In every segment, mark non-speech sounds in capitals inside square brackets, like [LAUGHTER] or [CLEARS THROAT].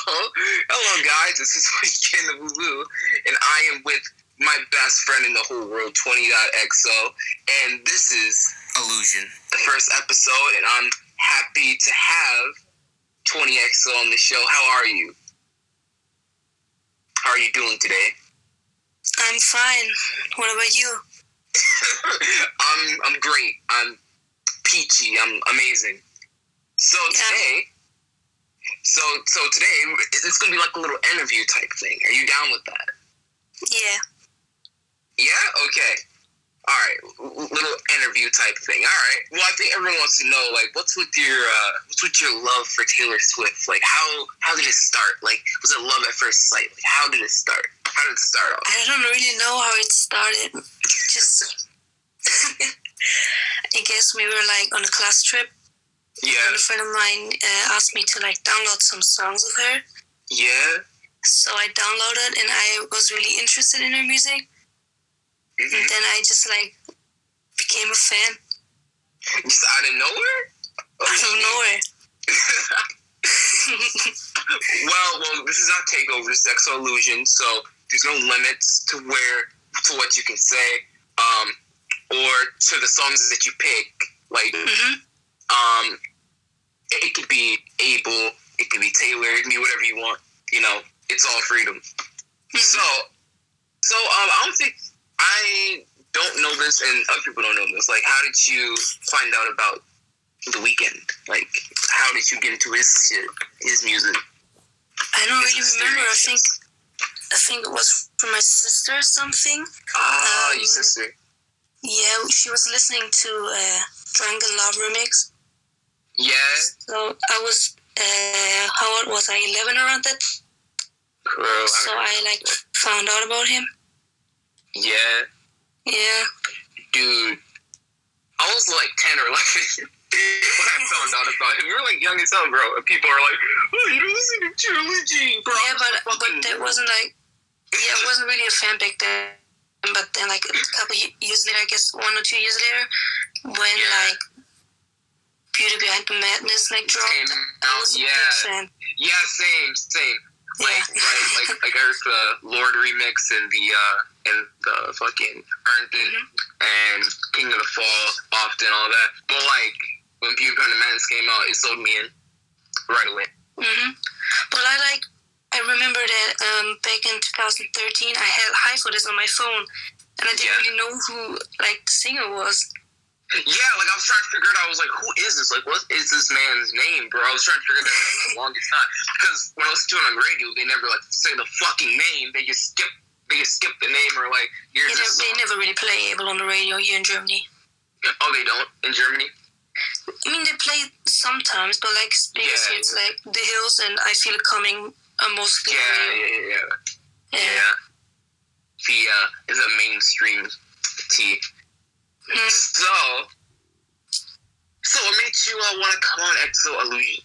[LAUGHS] Hello, guys. This is Weekend of Woo, and I am with my best friend in the whole world, 20.xo, and this is Allusion. the first episode, and I'm happy to have 20xo on the show. How are you? How are you doing today? I'm fine. What about you? [LAUGHS] I'm I'm great. I'm peachy. I'm amazing. So Yeah. today, so so today it's gonna be like a little interview type thing. Are you down with that? Yeah. Yeah. Okay. All right. Little interview type thing. All right. Well, I think everyone wants to know like what's with your uh, what's with your love for Taylor Swift? Like how how did it start? Like was it love at first sight? Like how did it start? How did it start off? I don't really know how it started. Just, [LAUGHS] I guess we were like on a class trip, Yeah. and a friend of mine uh, asked me to like download some songs of her. Yeah. So I downloaded, and I was really interested in her music. Mhm. And then I just like became a fan Just out of nowhere. out of nowhere. [LAUGHS] well, well, this is not takeover. Is Allusion, so there's no limits to where to what you can say, um, or to the songs that you pick. Like, hmm um, it, could be Abel, it could be Taylor, it can be whatever you want. You know, it's all freedom. So, so um, I don't think I don't know this, and other people don't know this. Like, how did you find out about the Weeknd? Like, how did you get into his shit, his music? I don't It's really remember. I think. I think it was from my sister or something. Ah, Um, your sister. Yeah, she was listening to uh, Drunk in Love remix. Yeah, So I was, uh, how old was I? 11 around that. I So I like found out about him. yeah, Yeah. dude. I was like ten or eleven [LAUGHS] when I found out about him. We were like young as hell, bro. And people are like, "Oh, you're listening to Trilogy, bro." yeah, but but that [LAUGHS] wasn't like, yeah, I wasn't really a fan back then. But then, like a couple years later, I guess one or two years later, when Yeah. like Beauty Behind the Madness like dropped, Came I out, yeah. Yeah, same, same. Like, Yeah. like, like, [LAUGHS] like I heard the Lorde remix and the uh and the fucking Earned It Mhm. and King of the Fall often all that. But like when Beauty Behind the Madness came out, it sold me in right away. hmm But I like, I remember that um, back in 2013, I had High for this on my phone, and I didn't Yeah. really know who like the singer was. Yeah, like I was trying to figure it out. I was like, who is this? Like, what is this man's name, bro? I was trying to figure that out for the longest time because when I was doing on radio, they never like say the fucking name. They just skip. They just skip the name or like Yeah, they, never really play Abel on the radio here in Germany. Oh, they don't in Germany. I mean, they play sometimes, but like because Yeah. it's like The Hills and I Feel It Coming are mostly Yeah, yeah, yeah, yeah. Yeah. Yeah. The uh, is a mainstream T. So, so what made you uh, want to come on Exo Allusion,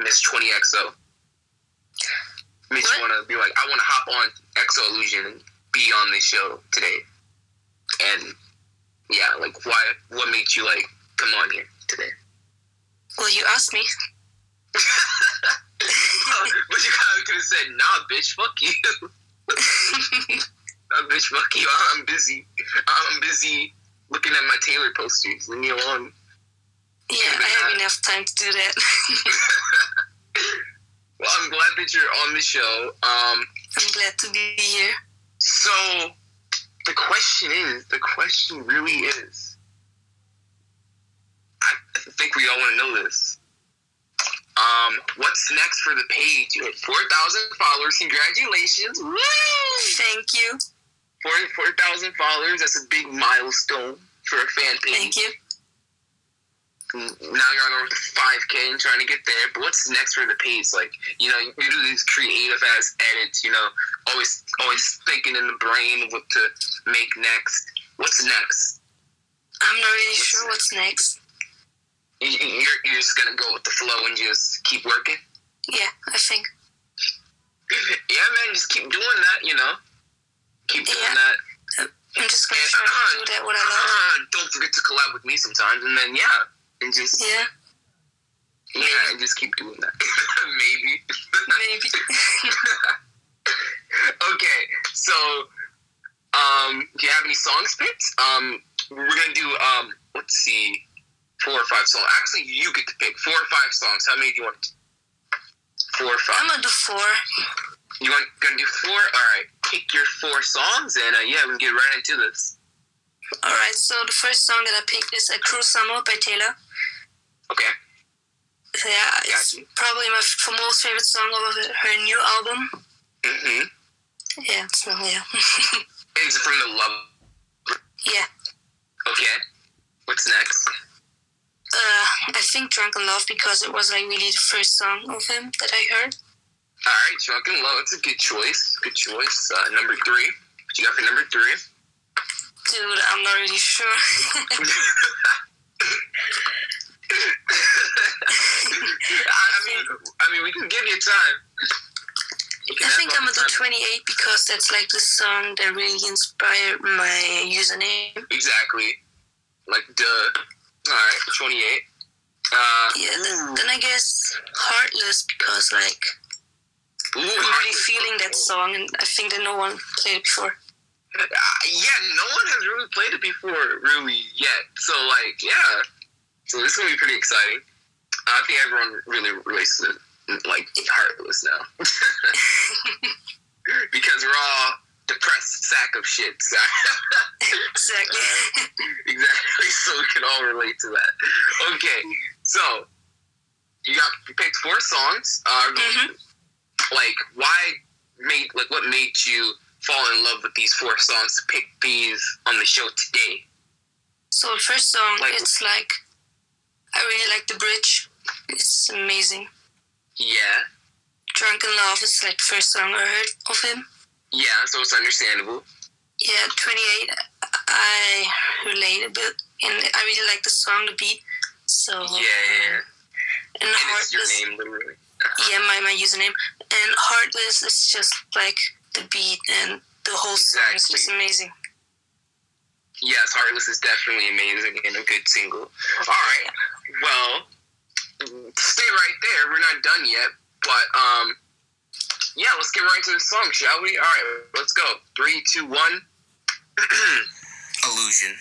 Miss Twenty Exo? Made What? you want to be like, I want to hop on Exo Allusion and be on this show today, and yeah, like why? What made you like come on here today? Well, you asked me. [LAUGHS] [LAUGHS] but you kind of could have said, "Nah, bitch, fuck you." [LAUGHS] Uh, bitch, fuck you. I'm busy. I'm busy looking at my Taylor posters. Leave me alone. Yeah, I have enough time to do that. [LAUGHS] Well, I'm glad that you're on the show. Um, I'm glad to be here. so the question is, the question really is, I think we all want to know this. Um, what's next for the page? You hit 4,000 followers. Congratulations. Woo! Thank you. 4,000 followers. That's a big milestone for a fan page. Thank you. now you're on over to 5k and trying to get there but what's next for the page like you know you do these creative ass edits you know always always thinking in the brain what to make next what's next I'm not really What's sure what's next. You- you- you're, you're just gonna go with the flow and just keep working Yeah, I think. [LAUGHS] yeah man just keep doing that you know keep doing Yeah. that I'm just gonna And, try to uh, do that what I love. uh, don't forget to collab with me sometimes and then yeah and just Yeah. yeah and just keep doing that [LAUGHS] Maybe. Maybe. [LAUGHS] okay, so um, do you have any songs picked? Um, we're gonna do um, let's see, four or five songs. Actually, you get to pick four or five songs. How many do you want? Four or five. I'm gonna do four. You want gonna do four? All right, pick your four songs, and uh, yeah, we can get right into this. All right. So the first song that I picked is "A Cruel Summer" by Taylor. Okay. Yeah, it's Gotcha. probably my f- most favorite song of her new album. Mm-hmm. Yeah, so yeah, [LAUGHS] Is it from the Love? yeah. Okay. What's next? Uh, I think "Drunk in Love" because it was like really the first song of him that I heard. All right, Drunk in Love. It's a good choice. Good choice. Uh, number three. What you got for number three? Dude, I'm not really sure. [LAUGHS] I, mean, I mean, we can give you time. You I think I'm gonna do 28 because that's like the song that really inspired my username. Exactly. Like the. All right, twenty-eight. Uh, Yeah, then, then I guess Heartless because like really feeling that song and I think that no one played it before. Uh, yeah, no one has really played it before, really yet. So like, yeah. So this is gonna be pretty exciting. I think everyone really relates to like Heartless now [LAUGHS] because we're all depressed sack of shit. So [LAUGHS] Exactly. exactly. [LAUGHS] So we can all relate to that. Okay, so you got you picked four songs. Uh, Mhm. Like, why made like what made you fall in love with these four songs to pick these on the show today? so first song, Like- it's like I really like the bridge. It's amazing. Yeah, Drunk in Love is like first song I heard of him. yeah. So it's understandable. Yeah, 28. I relate a bit, and I really like the song, the beat. So Yeah, yeah. and And it's your name, literally. Yeah, my my username. And Heartless is just like the beat and the whole song is just amazing. Yes, Heartless is definitely amazing and a good single. All right. Well, stay right there. We're not done yet, but um, yeah, let's get right into the song, shall we? All right, let's go. Three, two, one. [CLEARS THROAT] Allusion.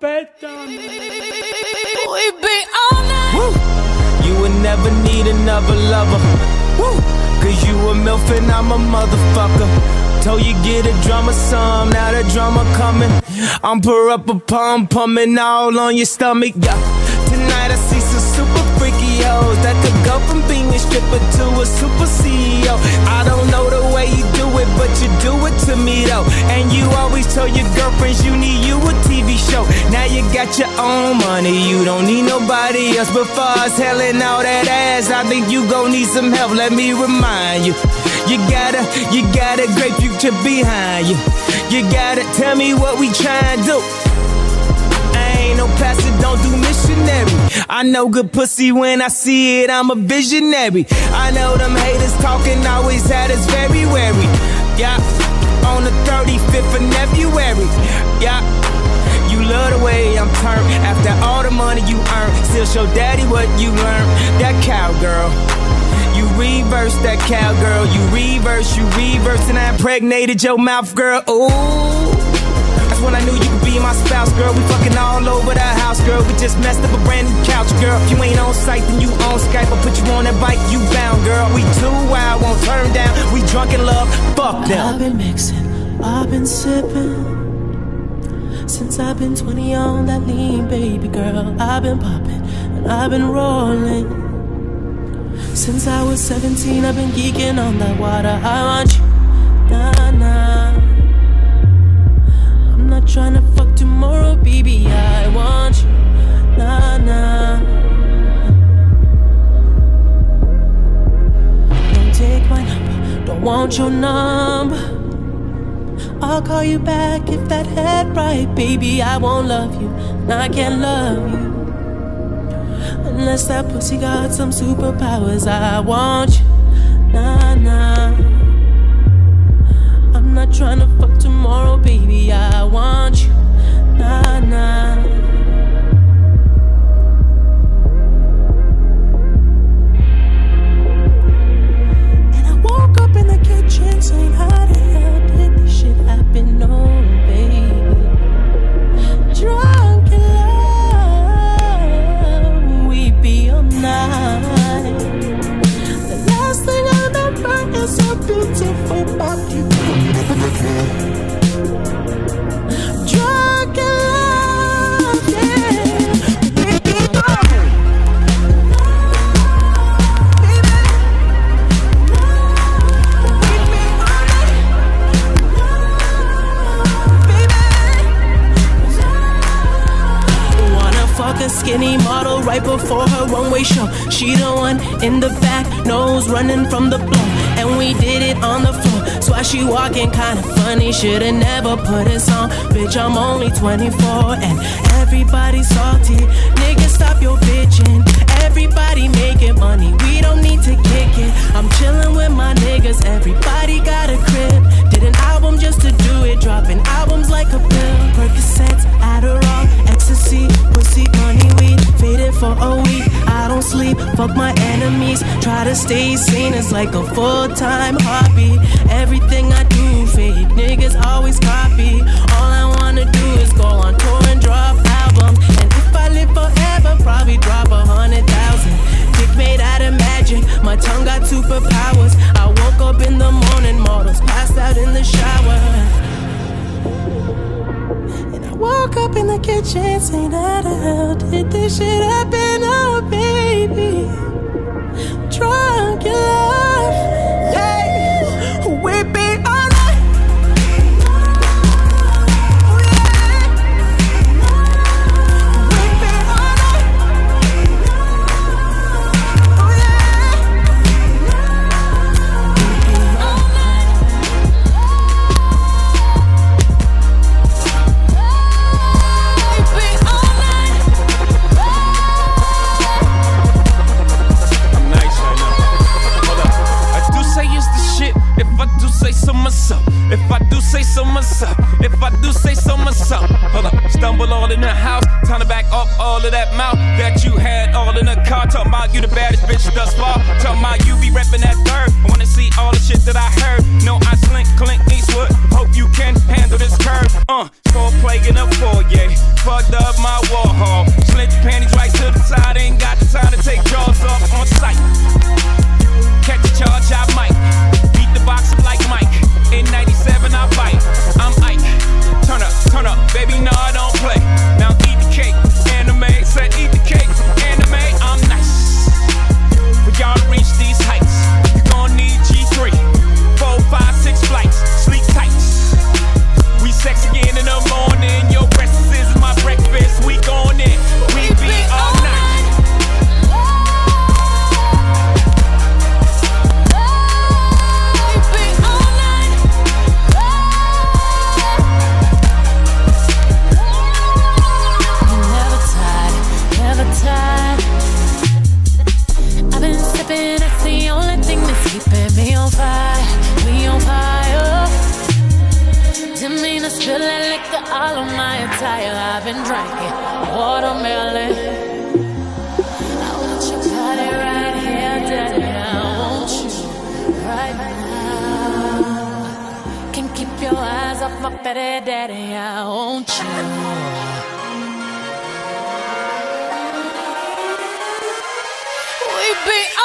La peta. We be all night. Woo. You would never need another lover. Woo. Cause you a MILF and I'm a motherfucker. Told you get a drummer some, now the drummer coming. I'm pour up a pump, pumping all on your stomach. Yeah. Tonight I see some super that could go from being a stripper to a super CEO. I don't know the way you do it, but you do it to me though. And you always tell your girlfriends you need you a TV show. Now you got your own money, you don't need nobody else. But far as hellin' all that ass, I think you gon' need some help. Let me remind you. You gotta, you got a great future behind you. You gotta tell me what we tryin' to do. I know good pussy when I see it, I'm a visionary. I know them haters talking always had us very wary. Yeah, on the 35th of February. Yeah. You love the way I'm turned after all the money you earn. Still show daddy what you learned. That cowgirl. You reverse that cowgirl. You reverse, you reverse, and I impregnated your mouth, girl. Ooh. That's when I knew you be my spouse, girl. We fucking all over the house, girl. We just messed up a brand new couch, girl. If you ain't on site, then you on Skype. I'll put you on that bike, you bound, girl. We too wild, won't turn down. We drunk in love, fuck them. I've been mixing, I've been sipping. Since I've been 20 on that lean, baby girl. I've been popping and I've been rolling. Since I was 17, I've been geeking on that water. I want you, nah, nah. I'm not trying to fuck tomorrow, baby. I want you, nah, nah. Don't take my number, don't want your number. I'll call you back if that head right, baby. I won't love you, and I can't love you. Unless that pussy got some superpowers, I want you. Nah, nah. I'm not trying to tomorrow, baby. I want you. Nah, nah. And I woke up in the kitchen saying, How in the back, nose running from the blow. And we did it on the floor. So why she walking kinda funny? Shoulda never put this on. Bitch, I'm only 24 and everybody's salty. Nigga, stop your bitching. Everybody making money, we don't need to kick it. I'm chilling with my niggas, everybody got a crib. Did an album just to do it, dropping albums like a pill. Percocets, Adderall, ecstasy, pussy, money, weed. Faded for a week, I don't sleep. Fuck my enemies, try to stay sane. It's like a full time hobby. Everything I do, fake niggas always copy. All I wanna do is go on tour and drop albums. And if I live forever, probably drop made out of magic, my tongue got superpowers. I woke up in the morning, models passed out in the shower. And I woke up in the kitchen saying, How the hell did this shit happen? Oh, baby. Drunk in love. Be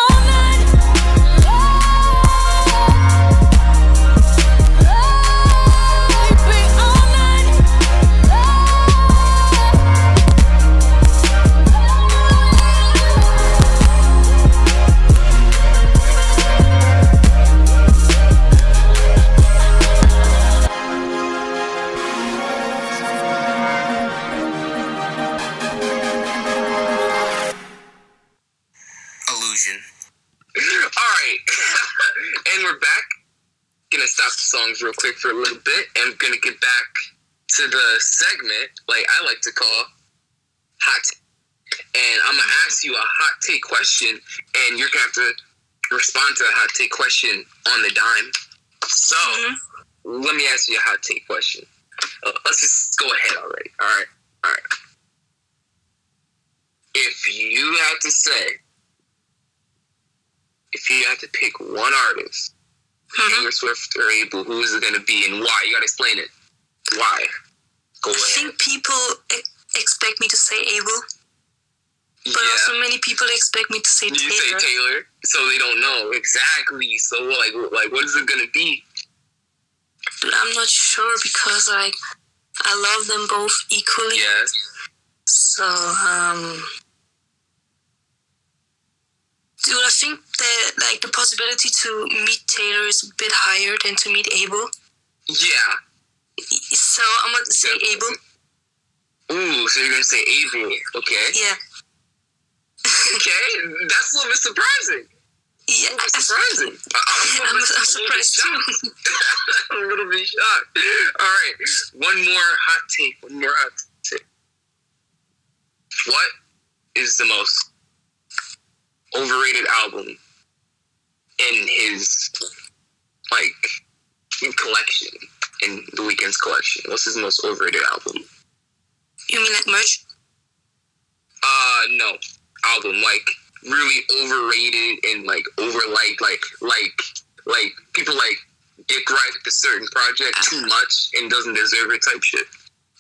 segment, like I like to call Hot Take. And I'm gonna ask you a hot take question, and you're gonna have to respond to the hot take question on the dime. So, let me ask you a hot take question. Uh, let's just go ahead already. All right. All right. If you had to say, if you had to pick one artist, Taylor Swift or Abel, who is it going to be and why? You got to explain it. Why? Go I ahead. think people e- expect me to say Abel, but yeah. also many people expect me to say you Taylor. say Taylor, so they don't know exactly. So like, like, what is it going to be? but I'm not sure because like I love them both equally. Yeah. So um, dude, I think that like the possibility to meet Taylor is a bit higher than to meet Abel. Yeah. So I'm gonna say Definitely. Abel. Ooh, so you're gonna say Abel? Okay. Yeah, [LAUGHS] Okay, that's a little bit surprising. yeah. A little bit I- surprising. [LAUGHS] I'm, a I'm, little- I'm a little bit surprised shocked. too. [LAUGHS] I'm a little bit shocked. All right, one more hot take. One more hot take. What is the most overrated album in his like collection in the Weeknd's collection? What's his most overrated album? You mean like merch? Uh, no, album like really overrated and like overliked, like like like people like get gripe a certain project too much and doesn't deserve it type shit.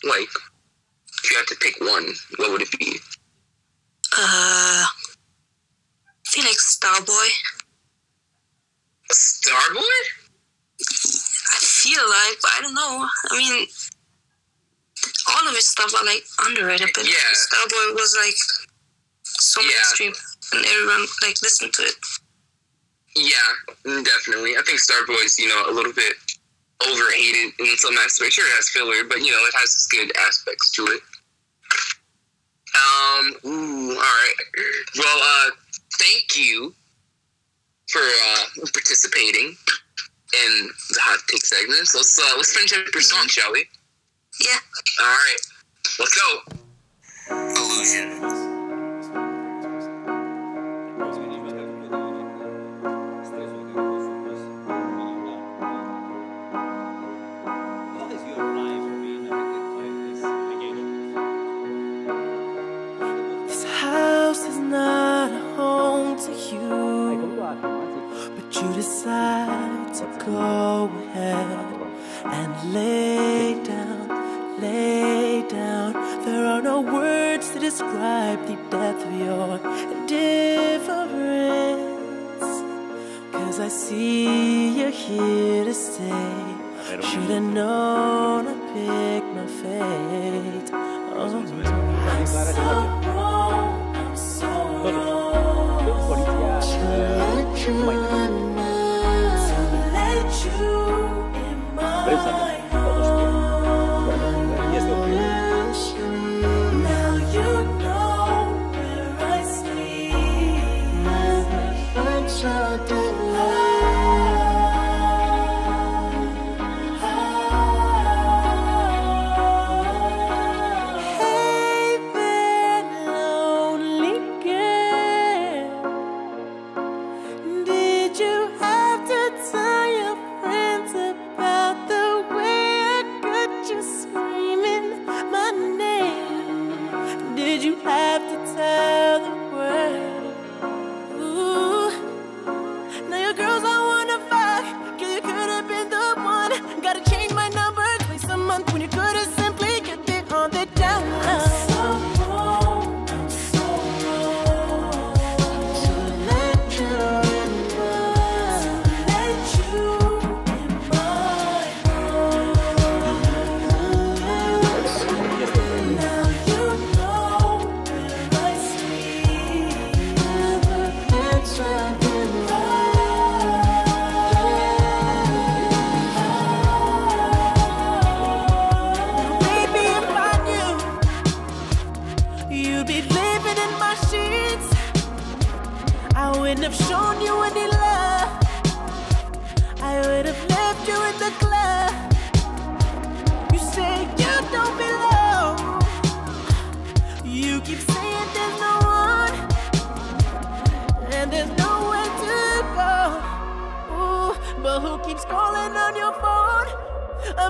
Like, if you had to pick one, what would it be? Uh, I like Starboy. Starboy? I feel like, but I don't know. I mean, all of his stuff are like underrated, but Yeah. Starboy was like so Yeah. mainstream, and everyone like listened to it. Yeah, definitely. I think Starboy's, you know, a little bit overhated in some aspects. Sure, it has filler, but you know, it has its good aspects to it. Um, ooh, all right. Well, uh, thank you for uh, participating in the hot take segments. Let's uh, let's finish up your song, shall we? Yeah. All right, let's go. Allusion.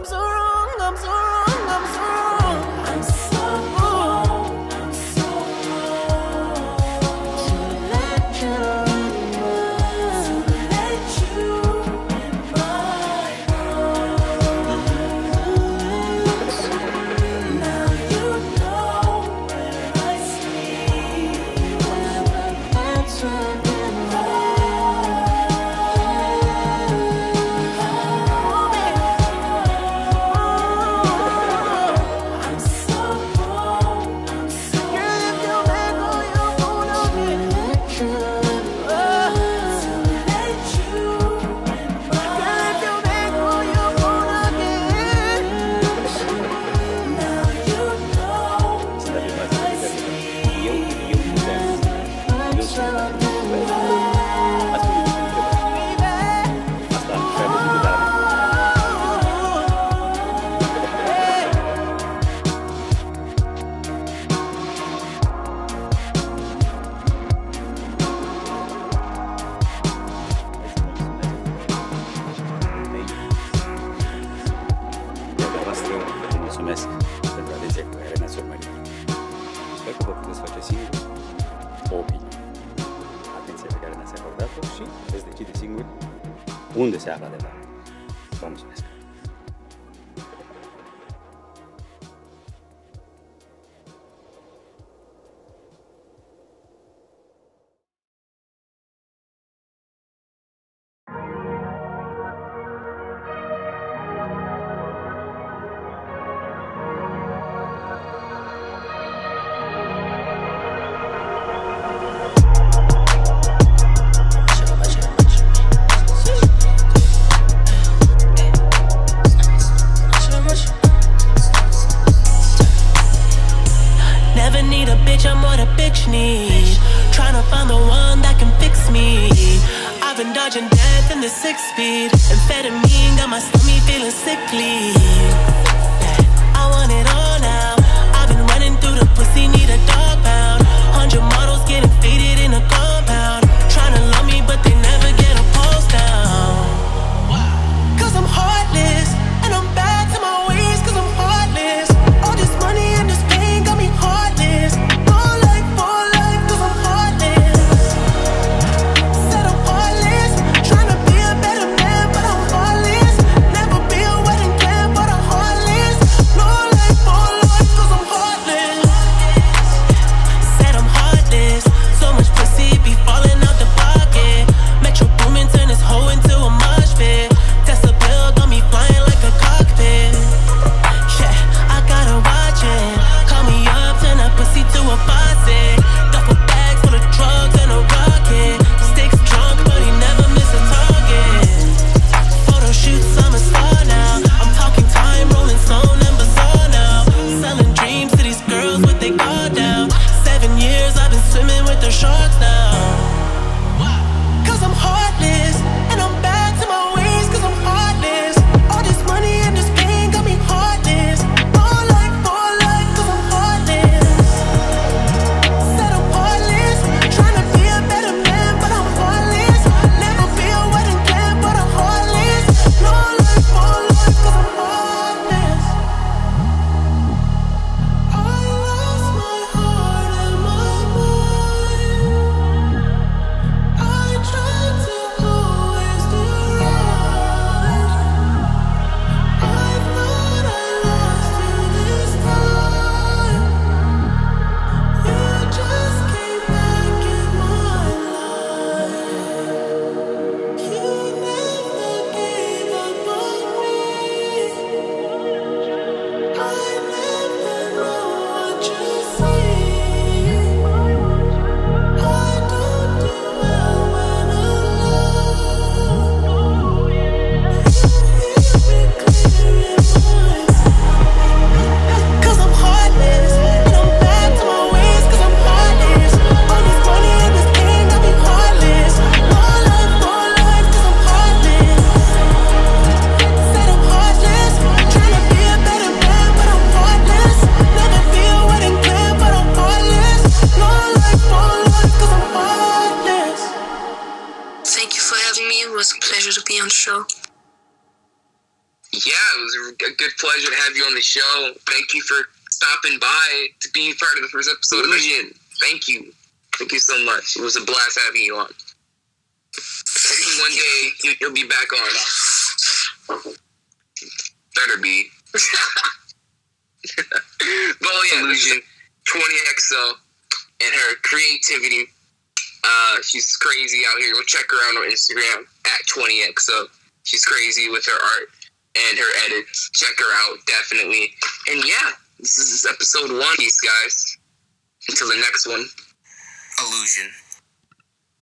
I'm. umgehen Bundesjahr gerade. need a bitch, I'm what a bitch needs. Trying to find the one that can fix me. I've been dodging death in the six speed. Amphetamine got my stomach feeling sickly. I want it all now. I've been running through the pussy, need a dog pound. Hundred models getting faded in a car. a good pleasure to have you on the show. Thank you for stopping by to be part of the first episode of Vision. Thank you. Thank you so much. It was a blast having you on. Hopefully, one day you'll be back on. Better be. [LAUGHS] well, oh, yeah, Allusion, 20XO and her creativity. Uh, she's crazy out here. Go check her out on Instagram at 20XO. She's crazy with her art and her edits. Check her out, definitely. And yeah, this is episode one, these guys. Until the next one. Allusion.